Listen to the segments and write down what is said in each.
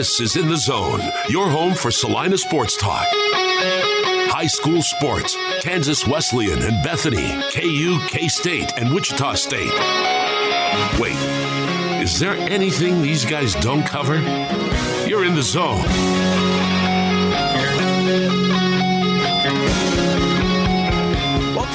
This is In the Zone, your home for Salina Sports Talk. High school sports, Kansas Wesleyan and Bethany, KU, K State, and Wichita State. Wait, is there anything these guys don't cover? You're in the zone.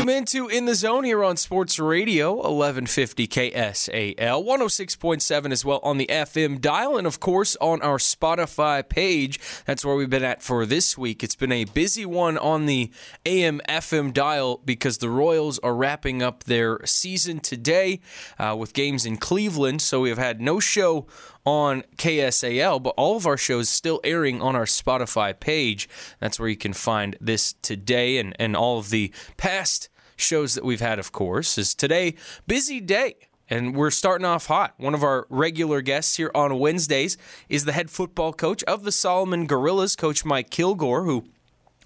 Welcome into In the Zone here on Sports Radio, 1150 KSAL, 106.7 as well on the FM dial, and of course on our Spotify page. That's where we've been at for this week. It's been a busy one on the AM FM dial because the Royals are wrapping up their season today uh, with games in Cleveland. So we have had no show on KSAL, but all of our shows still airing on our Spotify page. That's where you can find this today and, and all of the past shows that we've had, of course. Is today busy day. And we're starting off hot. One of our regular guests here on Wednesdays is the head football coach of the Solomon Gorillas, Coach Mike Kilgore, who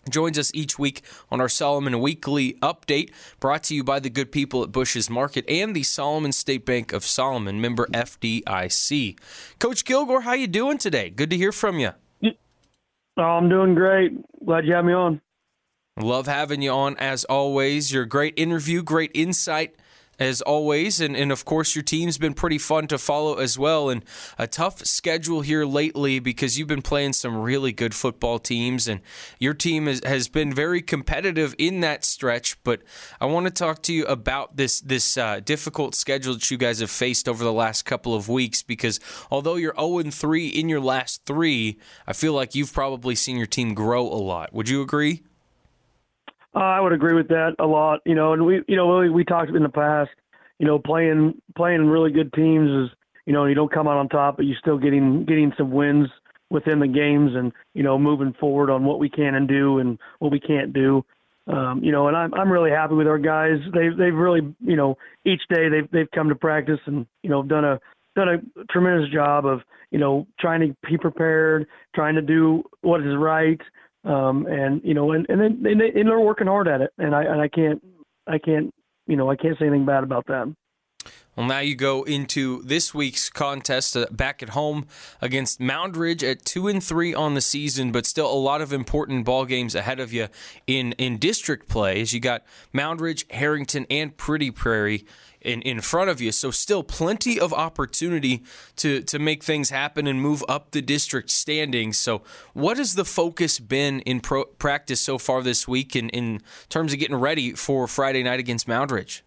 joins us each week on our Solomon Weekly Update, brought to you by the good people at Bush's Market and the Solomon State Bank of Solomon, member FDIC. Coach Kilgore, how you doing today? Good to hear from you. Oh, I'm doing great. Glad you had me on. Love having you on as always. Your great interview, great insight as always. And, and of course, your team's been pretty fun to follow as well. And a tough schedule here lately because you've been playing some really good football teams, and your team has, has been very competitive in that stretch. But I want to talk to you about this this uh, difficult schedule that you guys have faced over the last couple of weeks. Because although you're 0 3 in your last three, I feel like you've probably seen your team grow a lot. Would you agree? Uh, I would agree with that a lot. You know, and we, you know, we, we talked in the past. You know, playing playing really good teams is, you know, you don't come out on top, but you're still getting getting some wins within the games, and you know, moving forward on what we can and do and what we can't do. Um, you know, and I'm I'm really happy with our guys. They've they've really, you know, each day they've they've come to practice and you know done a done a tremendous job of you know trying to be prepared, trying to do what is right, um, and you know, and and and, they, and they're working hard at it, and I and I can't I can't you know I can't say anything bad about them. Well, now you go into this week's contest uh, back at home against Moundridge at two and three on the season, but still a lot of important ball games ahead of you in in district play. As you got Moundridge, Herington, and Pretty Prairie in, in front of you. So still plenty of opportunity to to make things happen and move up the district standings. So what has the focus been in pro- practice so far this week in, in terms of getting ready for Friday night against Moundridge?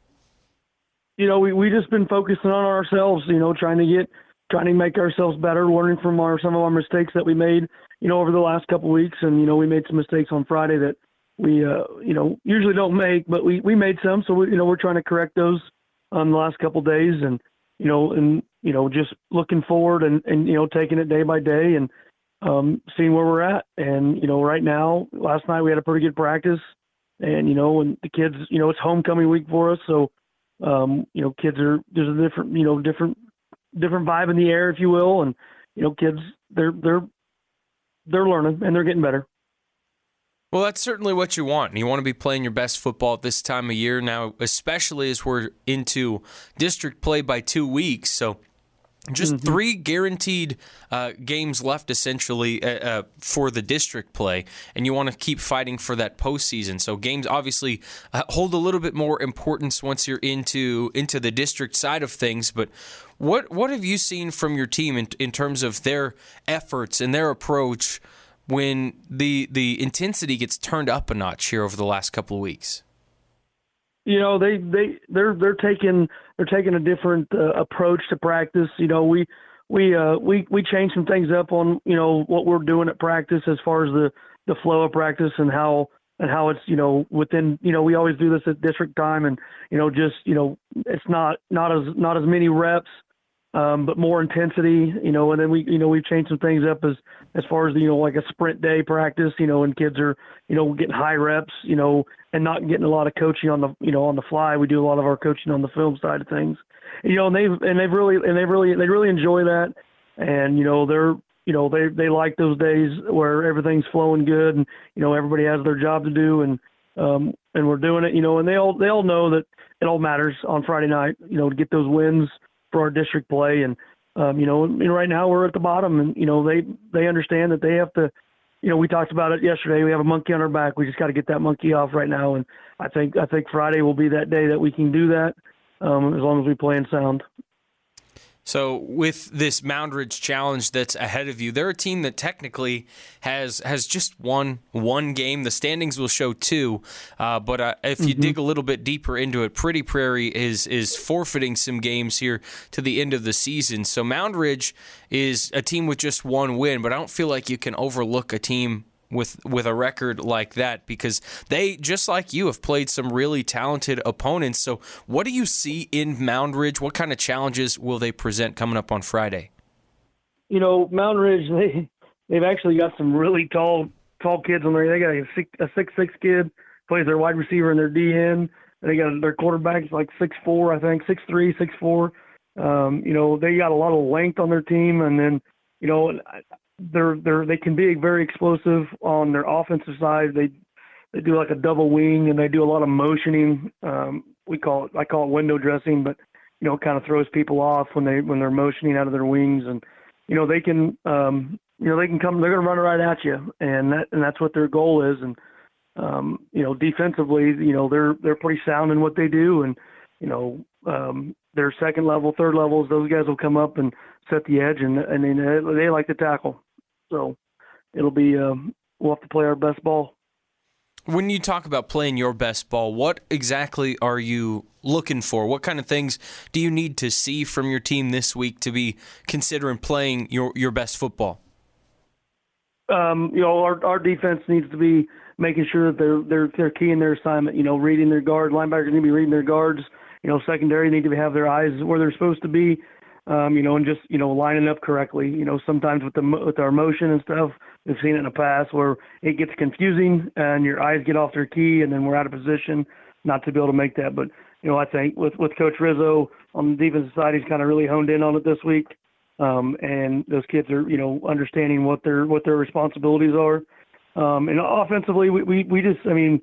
You know, we we just been focusing on ourselves. You know, trying to get trying to make ourselves better, learning from our some of our mistakes that we made. You know, over the last couple of weeks, and you know, we made some mistakes on Friday that we uh, you know usually don't make, but we we made some. So we, you know, we're trying to correct those um, the last couple of days, and you know, and you know, just looking forward and and you know, taking it day by day and um, seeing where we're at. And you know, right now, last night we had a pretty good practice, and you know, and the kids, you know, it's homecoming week for us, so um, you know, kids are there's a different, you know, different different vibe in the air, if you will, and you know, kids they're they're they're learning and they're getting better. Well, that's certainly what you want. You want to be playing your best football at this time of year now, especially as we're into district play by two weeks. So, just mm-hmm. three guaranteed uh, games left, essentially, uh, uh, for the district play, and you want to keep fighting for that postseason. So games obviously uh, hold a little bit more importance once you're into into the district side of things. But what what have you seen from your team in, in terms of their efforts and their approach? When the the intensity gets turned up a notch here over the last couple of weeks? You know, they they they're they're taking they're taking a different uh, approach to practice. You know, we we uh we we changed some things up on you know what we're doing at practice as far as the the flow of practice and how and how it's you know within you know we always do this at district time and you know just you know it's not not as not as many reps um, but more intensity, you know, and then we, you know, we've changed some things up as, as far as, you know, like a sprint day practice, you know, and kids are, you know, getting high reps, you know, and not getting a lot of coaching on the, you know, on the fly. We do a lot of our coaching on the film side of things, you know, and they've, and they've really, and they really, they really enjoy that. And, you know, they're, you know, they, they like those days where everything's flowing good and, you know, everybody has their job to do and, um, and we're doing it, you know, and they all, they all know that it all matters on Friday night, you know, to get those wins, for our district play, and um, you know, right now we're at the bottom, and you know they they understand that they have to. You know, we talked about it yesterday. We have a monkey on our back. We just got to get that monkey off right now, and I think I think Friday will be that day that we can do that, um, as long as we play in sound. So with this Moundridge challenge that's ahead of you, they're a team that technically has has just won one game. The standings will show two, uh, but uh, if you mm-hmm. dig a little bit deeper into it, Pretty Prairie is is forfeiting some games here to the end of the season. So Moundridge is a team with just one win, but I don't feel like you can overlook a team with with a record like that because they just like you have played some really talented opponents. So, what do you see in Moundridge? What kind of challenges will they present coming up on Friday? You know, Moundridge they they've actually got some really tall tall kids on there. They got a six a six six kid plays their wide receiver and their DN. And they got their quarterbacks like six four, I think six three, six four. Um, you know, they got a lot of length on their team, and then you know, they're they're they can be very explosive on their offensive side. They they do like a double wing and they do a lot of motioning. Um, we call it I call it window dressing, but you know, it kind of throws people off when they when they're motioning out of their wings and you know they can um, you know they can come they're going to run right at you and that and that's what their goal is and um, you know defensively you know they're they're pretty sound in what they do and you know um, their second level third levels those guys will come up and set the edge and and they, they like to tackle so it'll be um, we'll have to play our best ball. When you talk about playing your best ball, what exactly are you looking for? What kind of things do you need to see from your team this week to be considering playing your your best football? Um, you know, our our defense needs to be making sure that they're they're they're key in their assignment. You know, reading their guard. Linebackers need to be reading their guards. You know, secondary need to have their eyes where they're supposed to be um, you know, and just you know lining up correctly. You know, sometimes with the with our motion and stuff, we've seen it in the past where it gets confusing and your eyes get off their key, and then we're out of position not to be able to make that. But you know, I think with with Coach Rizzo on the defensive side, he's kind of really honed in on it this week, um, and those kids are you know understanding what their what their responsibilities are. Um, and offensively, we, we we just I mean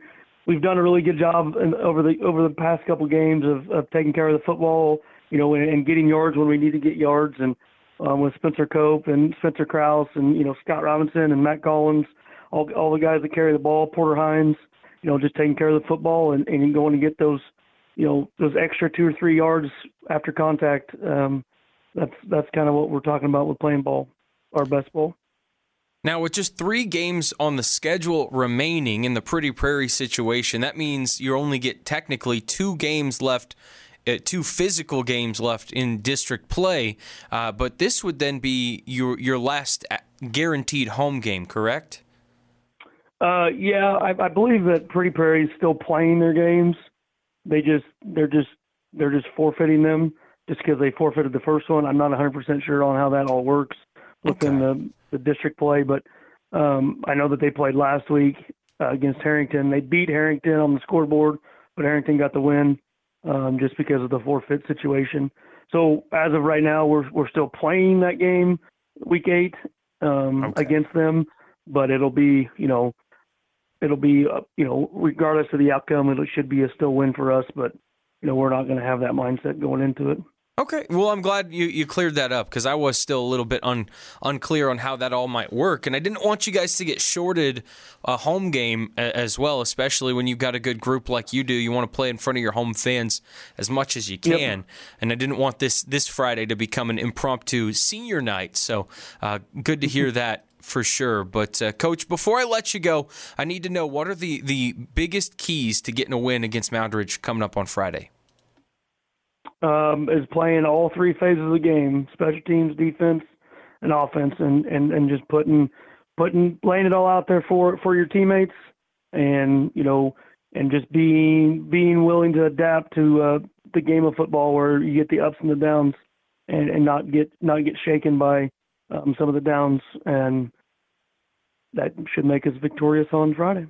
we've done a really good job in, over the over the past couple games of, of taking care of the football you know, and, and getting yards when we need to get yards, and um, with Spencer Cope and Spencer Kraus and you know Scott Robinson and Matt Collins, all all the guys that carry the ball, Porter Hines, you know, just taking care of the football and, and going to get those, you know, those extra two or three yards after contact. Um, that's that's kind of what we're talking about with playing ball, our best ball. Now, with just three games on the schedule remaining in the Pretty Prairie situation, that means you only get technically two games left two physical games left in district play, uh, but this would then be your your last uh, guaranteed home game, correct? Uh, yeah, I, I believe that Pretty Prairie is still playing their games. They just they're just they're just forfeiting them just because they forfeited the first one. I'm not 100% sure on how that all works within okay. the the district play, but um, I know that they played last week uh, against Herington. They beat Herington on the scoreboard, but Herington got the win um, just because of the forfeit situation. So as of right now, we're we're still playing that game week eight um, okay. against them, but it'll be you know it'll be uh, you know regardless of the outcome, it should be a still win for us. But you know we're not going to have that mindset going into it. Okay, well, I'm glad you, you cleared that up because I was still a little bit un, unclear on how that all might work, and I didn't want you guys to get shorted a home game a, as well, especially when you've got a good group like you do. You want to play in front of your home fans as much as you can, yep. and I didn't want this this Friday to become an impromptu senior night. So, uh, good to hear mm-hmm. that for sure. But uh, coach, before I let you go, I need to know what are the the biggest keys to getting a win against Moundridge coming up on Friday um, is playing all three phases of the game: special teams, defense, and offense, and and and just putting putting laying it all out there for for your teammates, and you know, and just being being willing to adapt to uh, the game of football where you get the ups and the downs, and and not get not get shaken by um, some of the downs, and that should make us victorious on Friday.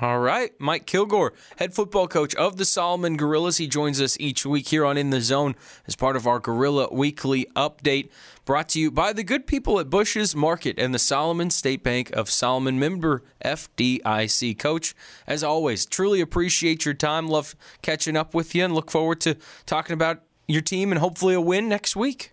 All right. Mike Kilgore, head football coach of the Solomon Gorillas. He joins us each week here on In the Zone as part of our Gorilla Weekly Update, brought to you by the good people at Bush's Market and the Solomon State Bank of Solomon member FDIC. Coach, as always, truly appreciate your time. Love catching up with you and look forward to talking about your team and hopefully a win next week.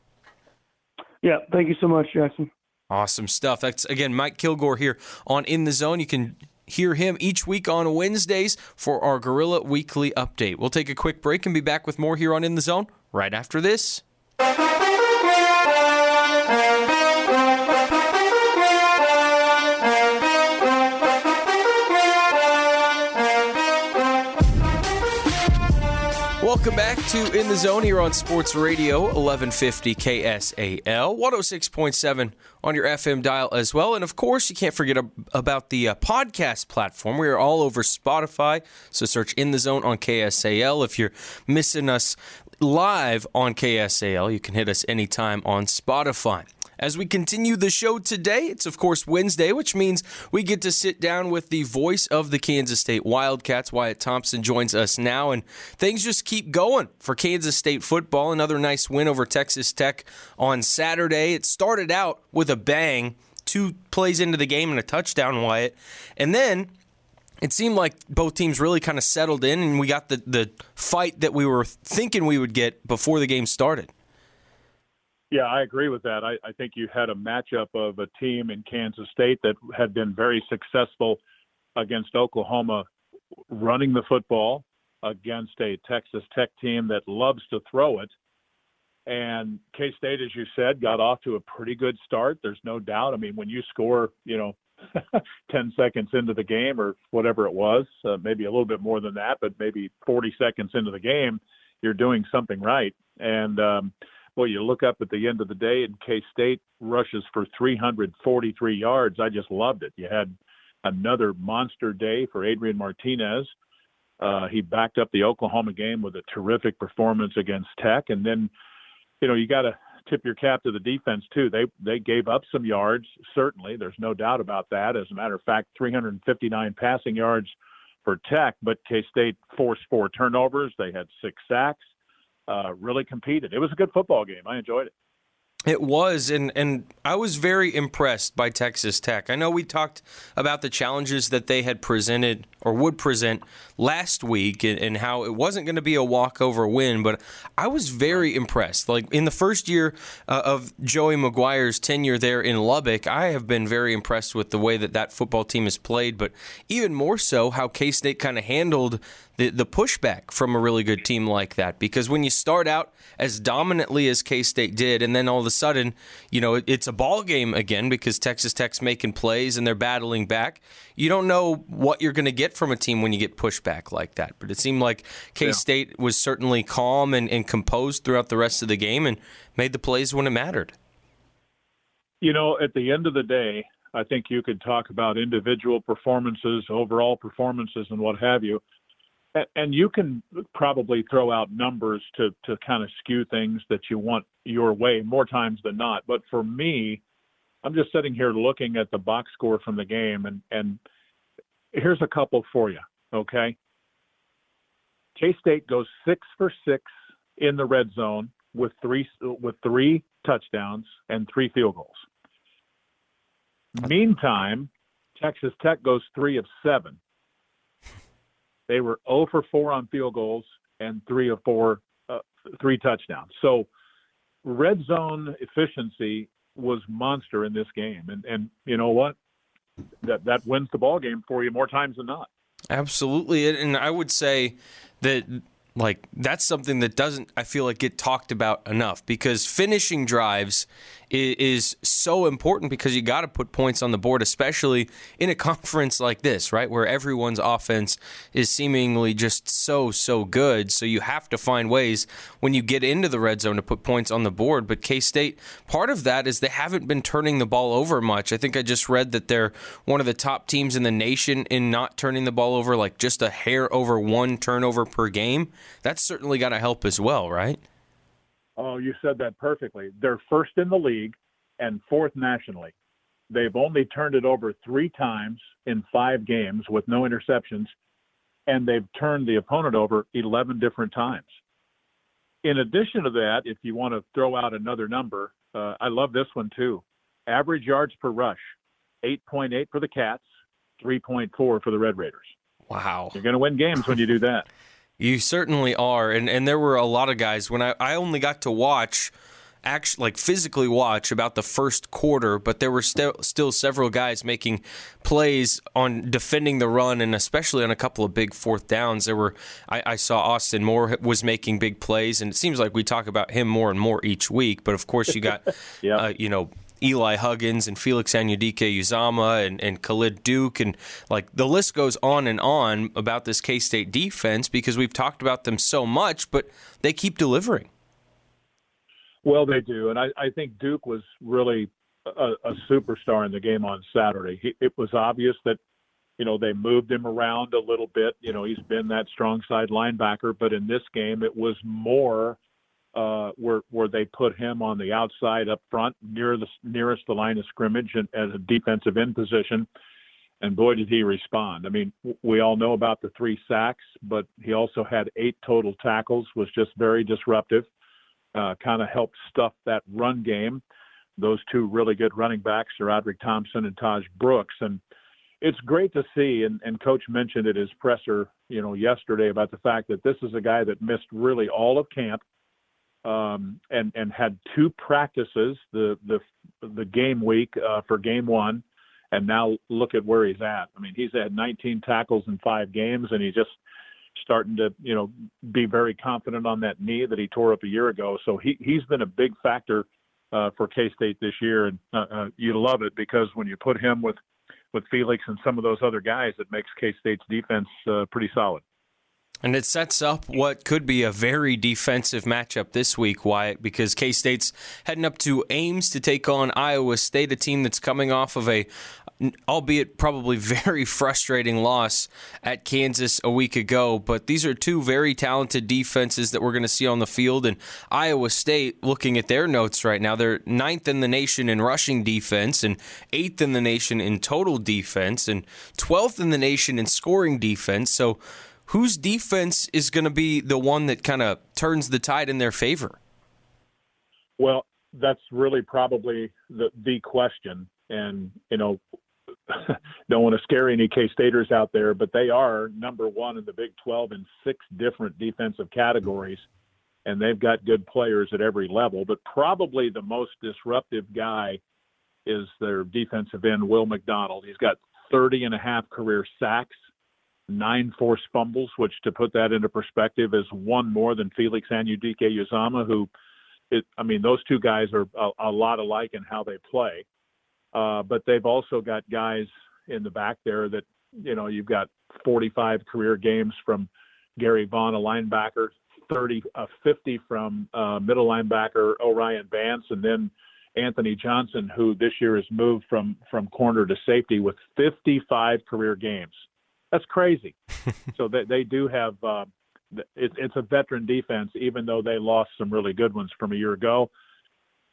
Yeah, thank you so much, Jackson. Awesome stuff. That's again Mike Kilgore here on In the Zone. You can hear him each week on Wednesdays for our Gorilla Weekly update. We'll take a quick break and be back with more here on In the Zone right after this. Welcome back to In the Zone here on Sports Radio 1150 KSAL, 106.7 on your FM dial as well. And of course, you can't forget about the uh, podcast platform. We are all over Spotify, so search In the Zone on KSAL. If you're missing us live on KSAL, you can hit us anytime on Spotify. As we continue the show today, it's of course Wednesday, which means we get to sit down with the voice of the Kansas State Wildcats. Wyatt Thompson joins us now, and things just keep going for Kansas State football. Another nice win over Texas Tech on Saturday. It started out with a bang, two plays into the game and a touchdown, Wyatt. And then it seemed like both teams really kind of settled in, and we got the, the fight that we were thinking we would get before the game started. Yeah, I agree with that. I, I think you had a matchup of a team in Kansas State that had been very successful against Oklahoma running the football against a Texas Tech team that loves to throw it. And K State, as you said, got off to a pretty good start. There's no doubt. I mean, when you score, you know, 10 seconds into the game or whatever it was, uh, maybe a little bit more than that, but maybe 40 seconds into the game, you're doing something right. And, um, well, you look up at the end of the day, and K State rushes for 343 yards. I just loved it. You had another monster day for Adrian Martinez. Uh, he backed up the Oklahoma game with a terrific performance against Tech, and then, you know, you got to tip your cap to the defense too. They they gave up some yards, certainly. There's no doubt about that. As a matter of fact, 359 passing yards for Tech, but K State forced four turnovers. They had six sacks uh, really competed. It was a good football game. I enjoyed it. It was, and and I was very impressed by Texas Tech. I know we talked about the challenges that they had presented or would present last week, and, and how it wasn't going to be a walkover win, but I was very impressed. Like in the first year uh, of Joey McGuire's tenure there in Lubbock, I have been very impressed with the way that that football team has played, but even more so how K State kind of handled the, the pushback from a really good team like that. Because when you start out as dominantly as K State did, and then all of a sudden, you know, it, it's a ball game again because Texas Tech's making plays and they're battling back. You don't know what you're going to get from a team when you get pushback like that. But it seemed like K State yeah. was certainly calm and, and composed throughout the rest of the game and made the plays when it mattered. You know, at the end of the day, I think you could talk about individual performances, overall performances, and what have you and you can probably throw out numbers to to kind of skew things that you want your way more times than not. But for me i'm just sitting here looking at the box score from the game and and here's a couple for you okay? K-state goes six for six in the red zone with three with three touchdowns and three field goals. Meantime texas tech goes three of seven they were 0 for 4 on field goals and 3 of 4, uh, three touchdowns. So red zone efficiency was monster in this game. And, and you know what? That, that wins the ball game for you more times than not. Absolutely. And I would say that like that's something that doesn't I feel like get talked about enough because finishing drives is, so important because you got to put points on the board, especially in a conference like this, right, where everyone's offense is seemingly just so so good. So you have to find ways when you get into the red zone to put points on the board. But K State, part of that is they haven't been turning the ball over much. I think I just read that they're one of the top teams in the nation in not turning the ball over, like just a hair over one turnover per game. That's certainly got to help as well, right? Oh, you said that perfectly. They're first in the league and fourth nationally. They've only turned it over three times in five games with no interceptions, and they've turned the opponent over 11 different times. In addition to that, if you want to throw out another number, uh, I love this one too. Average yards per rush, 8.8 for the Cats, 3.4 for the Red Raiders. Wow. You're going to win games when you do that. You certainly are, and and there were a lot of guys when I I only got to watch actually like physically watch about the first quarter, but there were still still several guys making plays on defending the run, and especially on a couple of big fourth downs. There were I, I saw Austin Moore was making big plays, and it seems like we talk about him more and more each week. But of course, you got yeah. uh, you know Eli Huggins and Felix Anudike-Uzomah and, and Khalid Duke. And like the list goes on and on about this K State defense because we've talked about them so much, but they keep delivering. Well, they do, and I, I think Duke was really a, a superstar in the game on Saturday. He, it was obvious that you know they moved him around a little bit. You know he's been that strong side linebacker, but in this game it was more uh, where where they put him on the outside up front near the nearest the line of scrimmage and as a defensive end position. And boy, did he respond! I mean, we all know about the three sacks, but he also had eight total tackles. Was just very disruptive uh, kind of helped stuff that run game. Those two really good running backs are Audric Thompson and Tahj Brooks. And it's great to see, and, and Coach mentioned at his presser, you know, yesterday about the fact that this is a guy that missed really all of camp um, and and had two practices the the the game week uh, for game one, and now look at where he's at. I mean, he's had 19 tackles in five games, and he's just starting to you know be very confident on that knee that he tore up a year ago. So he he's been a big factor uh, for K State this year, and uh, uh, you love it because when you put him with with Felix and some of those other guys, it makes K State's defense uh, pretty solid. And it sets up what could be a very defensive matchup this week, Wyatt, because K State's heading up to Ames to take on Iowa State, a team that's coming off of a, albeit probably very frustrating loss at Kansas a week ago. But these are two very talented defenses that we're going to see on the field. And Iowa State, looking at their notes right now, they're ninth in the nation in rushing defense and eighth in the nation in total defense and 12th in the nation in scoring defense. So, whose defense is going to be the one that kind of turns the tide in their favor? Well, that's really probably the the question, and you know, don't want to scare any K Staters out there, but they are number one in the Big 12 in six different defensive categories, and they've got good players at every level. But probably the most disruptive guy is their defensive end, Will McDonald. He's got 30 and a half career sacks nine forced fumbles, which to put that into perspective is one more than Felix and Anudike-Uzomah, who, it, I mean, those two guys are a, a lot alike in how they play. Uh, but they've also got guys in the back there that, you know, you've got 45 career games from Gerry Vaughn, a linebacker, 30, uh, 50 from uh, middle linebacker O'Rien Vance, and then Anthony Johnson, who this year has moved from from corner to safety with 55 career games that's crazy. so they, they do have uh, it, it's a veteran defense, even though they lost some really good ones from a year ago.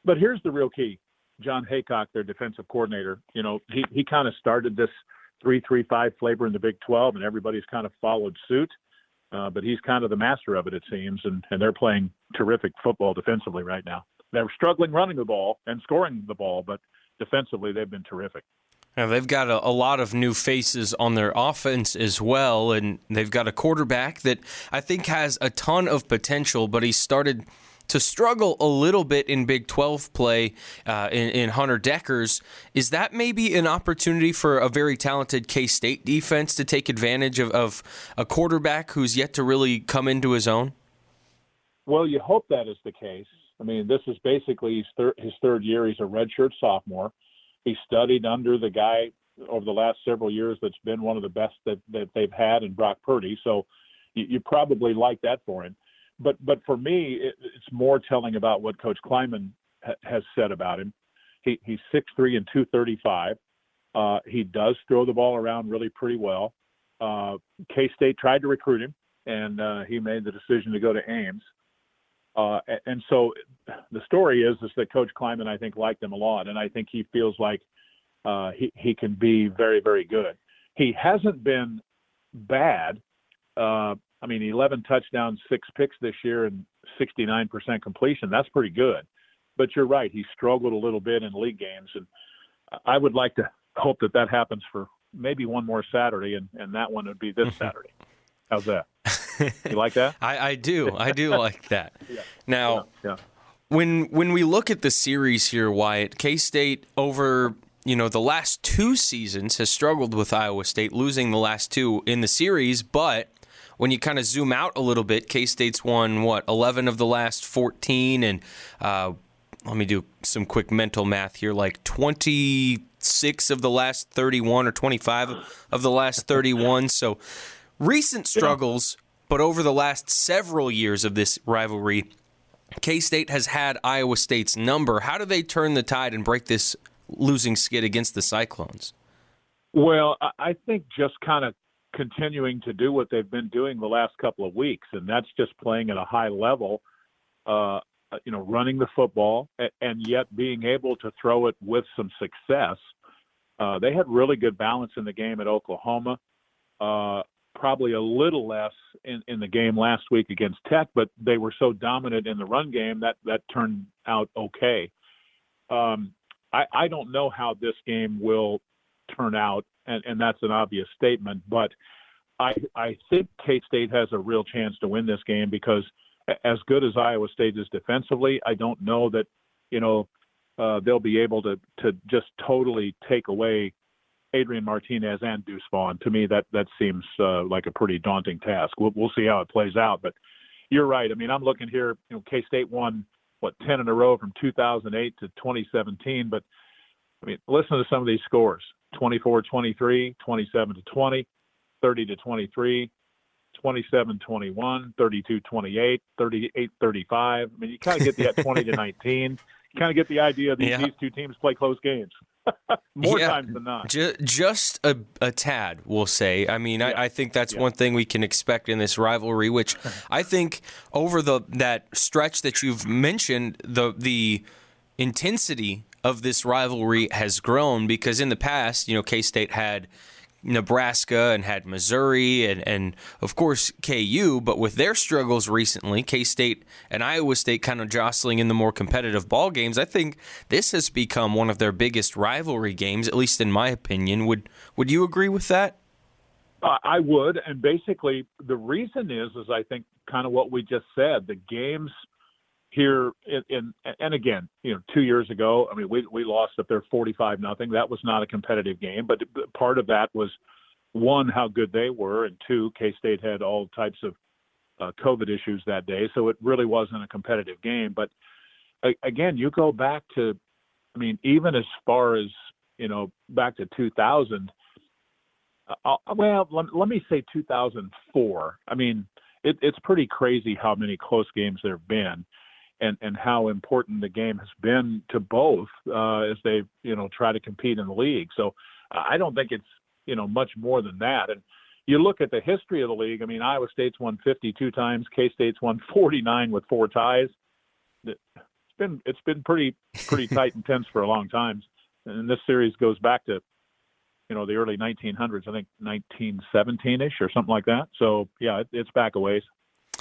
But here's the real key: Jon Heacock, their defensive coordinator. You know, he he kind of started this three-three-five flavor in the Big 12, and everybody's kind of followed suit. Uh, but he's kind of the master of it, it seems, and, and they're playing terrific football defensively right now. They're struggling running the ball and scoring the ball, but defensively they've been terrific. Now, they've got a, a, lot of new faces on their offense as well, and they've got a quarterback that I think has a ton of potential, but he started to struggle a little bit in Big 12 play uh, in, in, Hunter Dekkers. Is that maybe an opportunity for a very talented K State defense to take advantage of, of, a quarterback who's yet to really come into his own? Well, you hope that is the case. I mean, this is basically his, thir- his third year. He's a redshirt sophomore he studied under the guy over the last several years that's been one of the best that, that they've had in Brock Purdy. So you, you probably like that for him. But but for me, it, it's more telling about what Coach Klieman ha- has said about him. He, he's 6'3 and 235. Uh, he does throw the ball around really pretty well. Uh, K State tried to recruit him, and uh, he made the decision to go to Ames. Uh, and so the story is is that Coach Klieman, I think, liked him a lot, and I think he feels like uh, he he can be very very good. He hasn't been bad. Uh, I mean, 11 touchdowns, six picks this year, and 69% completion. That's pretty good. But you're right; he struggled a little bit in league games, and I would like to hope that that happens for maybe one more Saturday, and and that one would be this Saturday. How's that? You like that? I, I do. I do like that. Yeah. Now, yeah. Yeah. when when we look at the series here, Wyatt, K State over you know the last two seasons has struggled with Iowa State, losing the last two in the series, but when you kind of zoom out a little bit, K State's won what eleven of the last fourteen, and uh, let me do some quick mental math here, like twenty six of the last thirty one or twenty five of the last thirty one. So recent struggles, but over the last several years of this rivalry, K State has had Iowa State's number. How do they turn the tide and break this losing skid against the Cyclones? Well, I think just kind of continuing to do what they've been doing the last couple of weeks, and that's just playing at a high level. Uh, you know, running the football and yet being able to throw it with some success. Uh, they had really good balance in the game at Oklahoma. Uh, probably a little less in, in the game last week against Tech, but they were so dominant in the run game that that turned out okay. Um, I, I don't know how this game will turn out, and, and that's an obvious statement, but I, I think K State has a real chance to win this game because as good as Iowa State is defensively, I don't know that, you know, uh, they'll be able to to just totally take away Adrian Martinez and Deuce Vaughn. To me, that that seems uh, like a pretty daunting task. We'll, we'll see how it plays out, but you're right. I mean, I'm looking here. You know, K State won what 10 in a row from 2008 to 2017, but I mean, listen to some of these scores: 24-23, 27 to 20, 30 to 23. 27 21, 32 28, 38 35. I mean, you kind of get the 20 to 19. You kind of get the idea these, yeah. these two teams play close games. More yeah, times than not. just a, a tad, we'll say. I mean, yeah. I, I, think that's yeah. one thing we can expect in this rivalry, which I think over the that stretch that you've mentioned, the the intensity of this rivalry has grown because in the past, you know, K State had Nebraska and had Missouri and, and of course KU, but with their struggles recently, K State and Iowa State kind of jostling in the more competitive ball games, I think this has become one of their biggest rivalry games, at least in my opinion. Would would you agree with that? I would, and basically the reason is is I think kind of what we just said. The games here in, and again, you know, two years ago, I mean, we we lost up there 45 nothing. That was not a competitive game, but part of that was one how good they were, and two, K State had all types of uh, COVID issues that day, so it really wasn't a competitive game. But again, you go back to, I mean, even as far as you know, back to 2000. Uh, well, let, let me say 2004. I mean, it, it's pretty crazy how many close games there have been and and how important the game has been to both uh, as they you know try to compete in the league. So I don't think it's you know much more than that. And you look at the history of the league. I mean, Iowa State's won 52 times, K State's won 49 with four ties. It's been it's been pretty pretty tight and tense for a long time. And this series goes back to you know the early 1900s, I think 1917ish or something like that. So yeah, it, it's back a ways.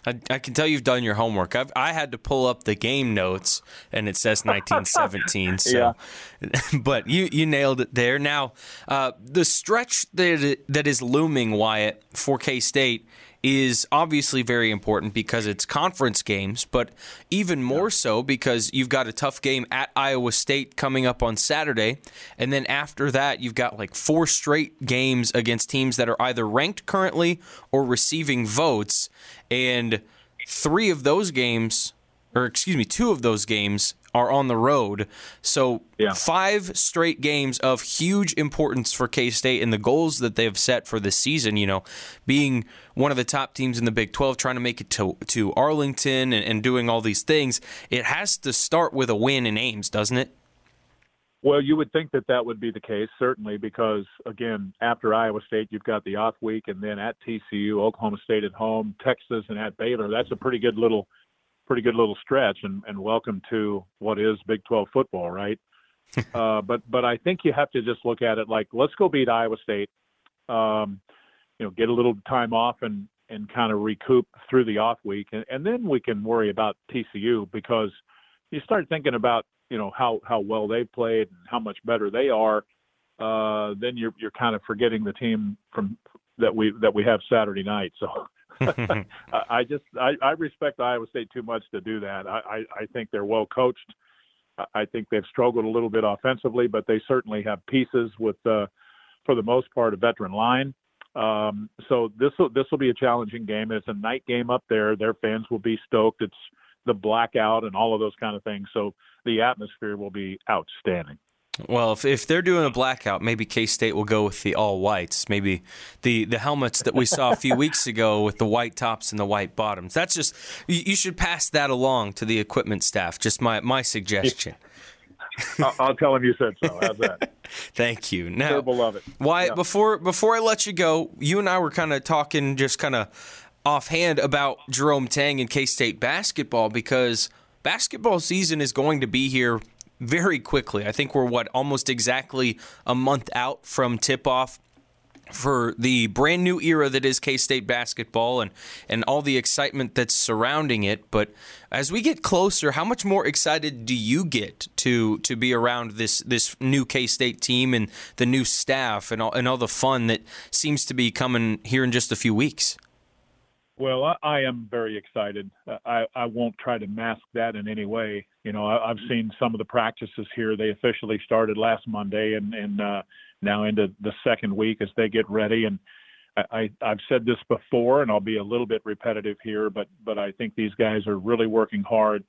I, I, can tell you've done your homework. I've, I had to pull up the game notes, and it says 1917. so, yeah. but you you nailed it there. Now, uh, the stretch that that is looming, Wyatt, for K State is obviously very important because it's conference games, but even more so because you've got a tough game at Iowa State coming up on Saturday. And then after that, you've got like four straight games against teams that are either ranked currently or receiving votes. And three of those games, or excuse me, two of those games are on the road. So yeah. five straight games of huge importance for K State and the goals that they've set for this season. You know, being one of the top teams in the Big 12, trying to make it to to Arlington and, and doing all these things. It has to start with a win in Ames, doesn't it? Well, you would think that that would be the case, certainly, because again, after Iowa State, you've got the off week, and then at TCU, Oklahoma State at home, Texas, and at Baylor. That's a pretty good little pretty good little stretch, and, and welcome to what is Big 12 football, right? uh, but but I think you have to just look at it like let's go beat Iowa State, um, you know, get a little time off and and kind of recoup through the off week, and, and then we can worry about TCU because you start thinking about you know how how well they played and how much better they are. Uh, then you're you're kind of forgetting the team from that we that we have Saturday night. So I just I, I respect Iowa State too much to do that. I, I, I think they're well coached. I think they've struggled a little bit offensively, but they certainly have pieces with, uh, for the most part, a veteran line. Um, so this will this will be a challenging game. It's a night game up there. Their fans will be stoked. It's the blackout and all of those kind of things. So the atmosphere will be outstanding. Well, if, if they're doing a blackout, maybe K State will go with the all whites. Maybe the, the helmets that we saw a few weeks ago with the white tops and the white bottoms. That's just you, you should pass that along to the equipment staff. Just my my suggestion. I'll, I'll tell him you said so. How's that? Thank you. Now, Sure will love it. Wyatt, Yeah. before before I let you go, you and I were kind of talking, just kind of offhand about Jerome Tang and K State basketball because basketball season is going to be here very quickly. I think we're what almost exactly a month out from tip off for the brand new era that is K State basketball and, and all the excitement that's surrounding it. But as we get closer, how much more excited do you get to to be around this this new K State team and the new staff and all, and all the fun that seems to be coming here in just a few weeks? Well, I, I am very excited. Uh, I, I won't try to mask that in any way. You know, I, I've seen some of the practices here. They officially started last Monday and, and uh, now into the second week as they get ready. And I, I, I've said this before, and I'll be a little bit repetitive here, but but I think these guys are really working hard.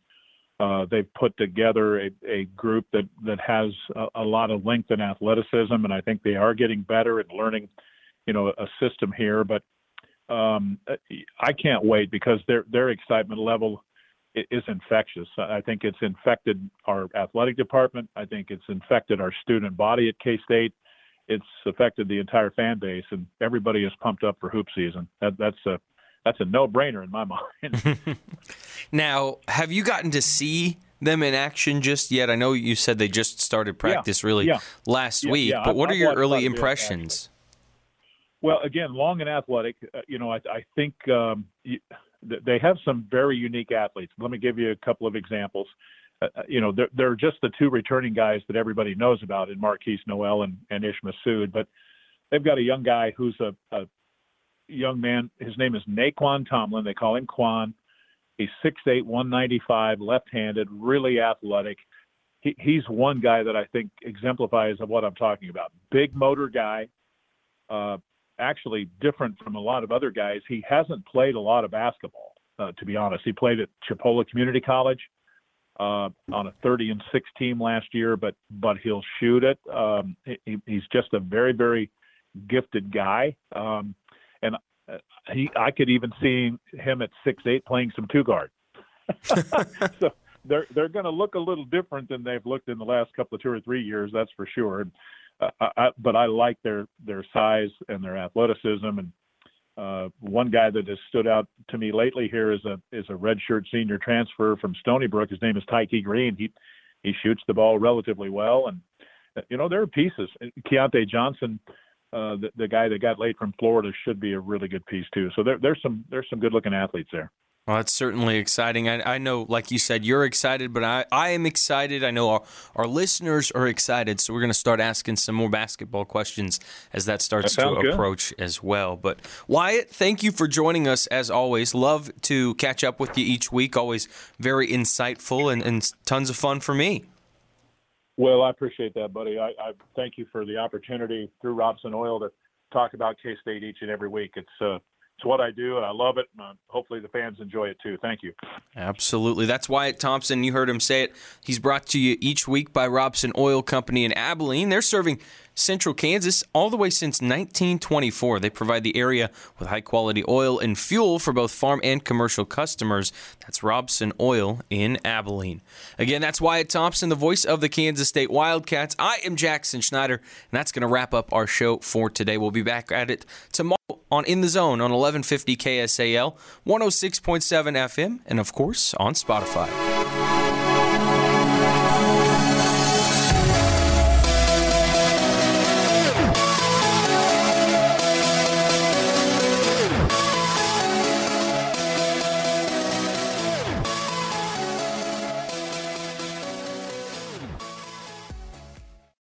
Uh, they've put together a, a group that that has a, a lot of length and athleticism, and I think they are getting better and learning, you know, a system here. But um, I can't wait because their their excitement level is infectious. I think it's infected our athletic department. I think it's infected our student body at K State. It's affected the entire fan base, and everybody is pumped up for hoop season. That, that's a that's a no brainer in my mind. Now, have you gotten to see them in action just yet? I know you said they just started practice really yeah. last Yeah, week, yeah, but I've- what are I've your early impressions? Well, again, long and athletic. Uh, you know, I, I think um, you, they have some very unique athletes. Let me give you a couple of examples. Uh, uh, you know, they're, they're just the two returning guys that everybody knows about in Markquis Nowell and, and Ish Massoud, but they've got a young guy who's a, a young man. His name is Nae'Qwan Tomlin. They call him Quan. He's 6'8", 195, left-handed, really athletic. He, he's one guy that I think exemplifies of what I'm talking about. Big motor guy, uh, actually different from a lot of other guys. He hasn't played a lot of basketball, uh, to be honest. He played at Chipola Community College uh, on a 30 and 6 team last year, but but he'll shoot it. Um, he, he's just a very very gifted guy, um, and uh, he I could even see him at six eight playing some two guard. so they're they're going to look a little different than they've looked in the last couple of two or three years, that's for sure. And, I, I, but I like their their size and their athleticism. And uh, one guy that has stood out to me lately here is a is a redshirt senior transfer from Stony Brook. His name is Tykei Greene. He he shoots the ball relatively well, and uh, you know there are pieces. Keyontae Johnson, uh, the, the guy that got late from Florida, should be a really good piece too. So there, there's some there's some good looking athletes there. Well, that's certainly exciting. I, I know, like you said, you're excited, but I, I am excited. I know our, our listeners are excited, so we're going to start asking some more basketball questions as that starts That to good. approach as well. But Wyatt, thank you for joining us as always. Love to catch up with you each week. Always very insightful and, and tons of fun for me. Well, I appreciate that, buddy. I, I thank you for the opportunity through Robson Oil to talk about K State each and every week. It's uh, it's what I do, and I love it. And uh, hopefully, the fans enjoy it too. Thank you. Absolutely. That's Wyatt Thompson. You heard him say it. He's brought to you each week by Robson Oil Company in Abilene. They're serving central Kansas all the way since 1924. They provide the area with high quality oil and fuel for both farm and commercial customers. That's Robson Oil in Abilene. Again, that's Wyatt Thompson, the voice of the Kansas State Wildcats. I am Jackson Schneider, and that's going to wrap up our show for today. We'll be back at it tomorrow on In the Zone on 1150 KSAL, 106.7 FM, and of course on Spotify.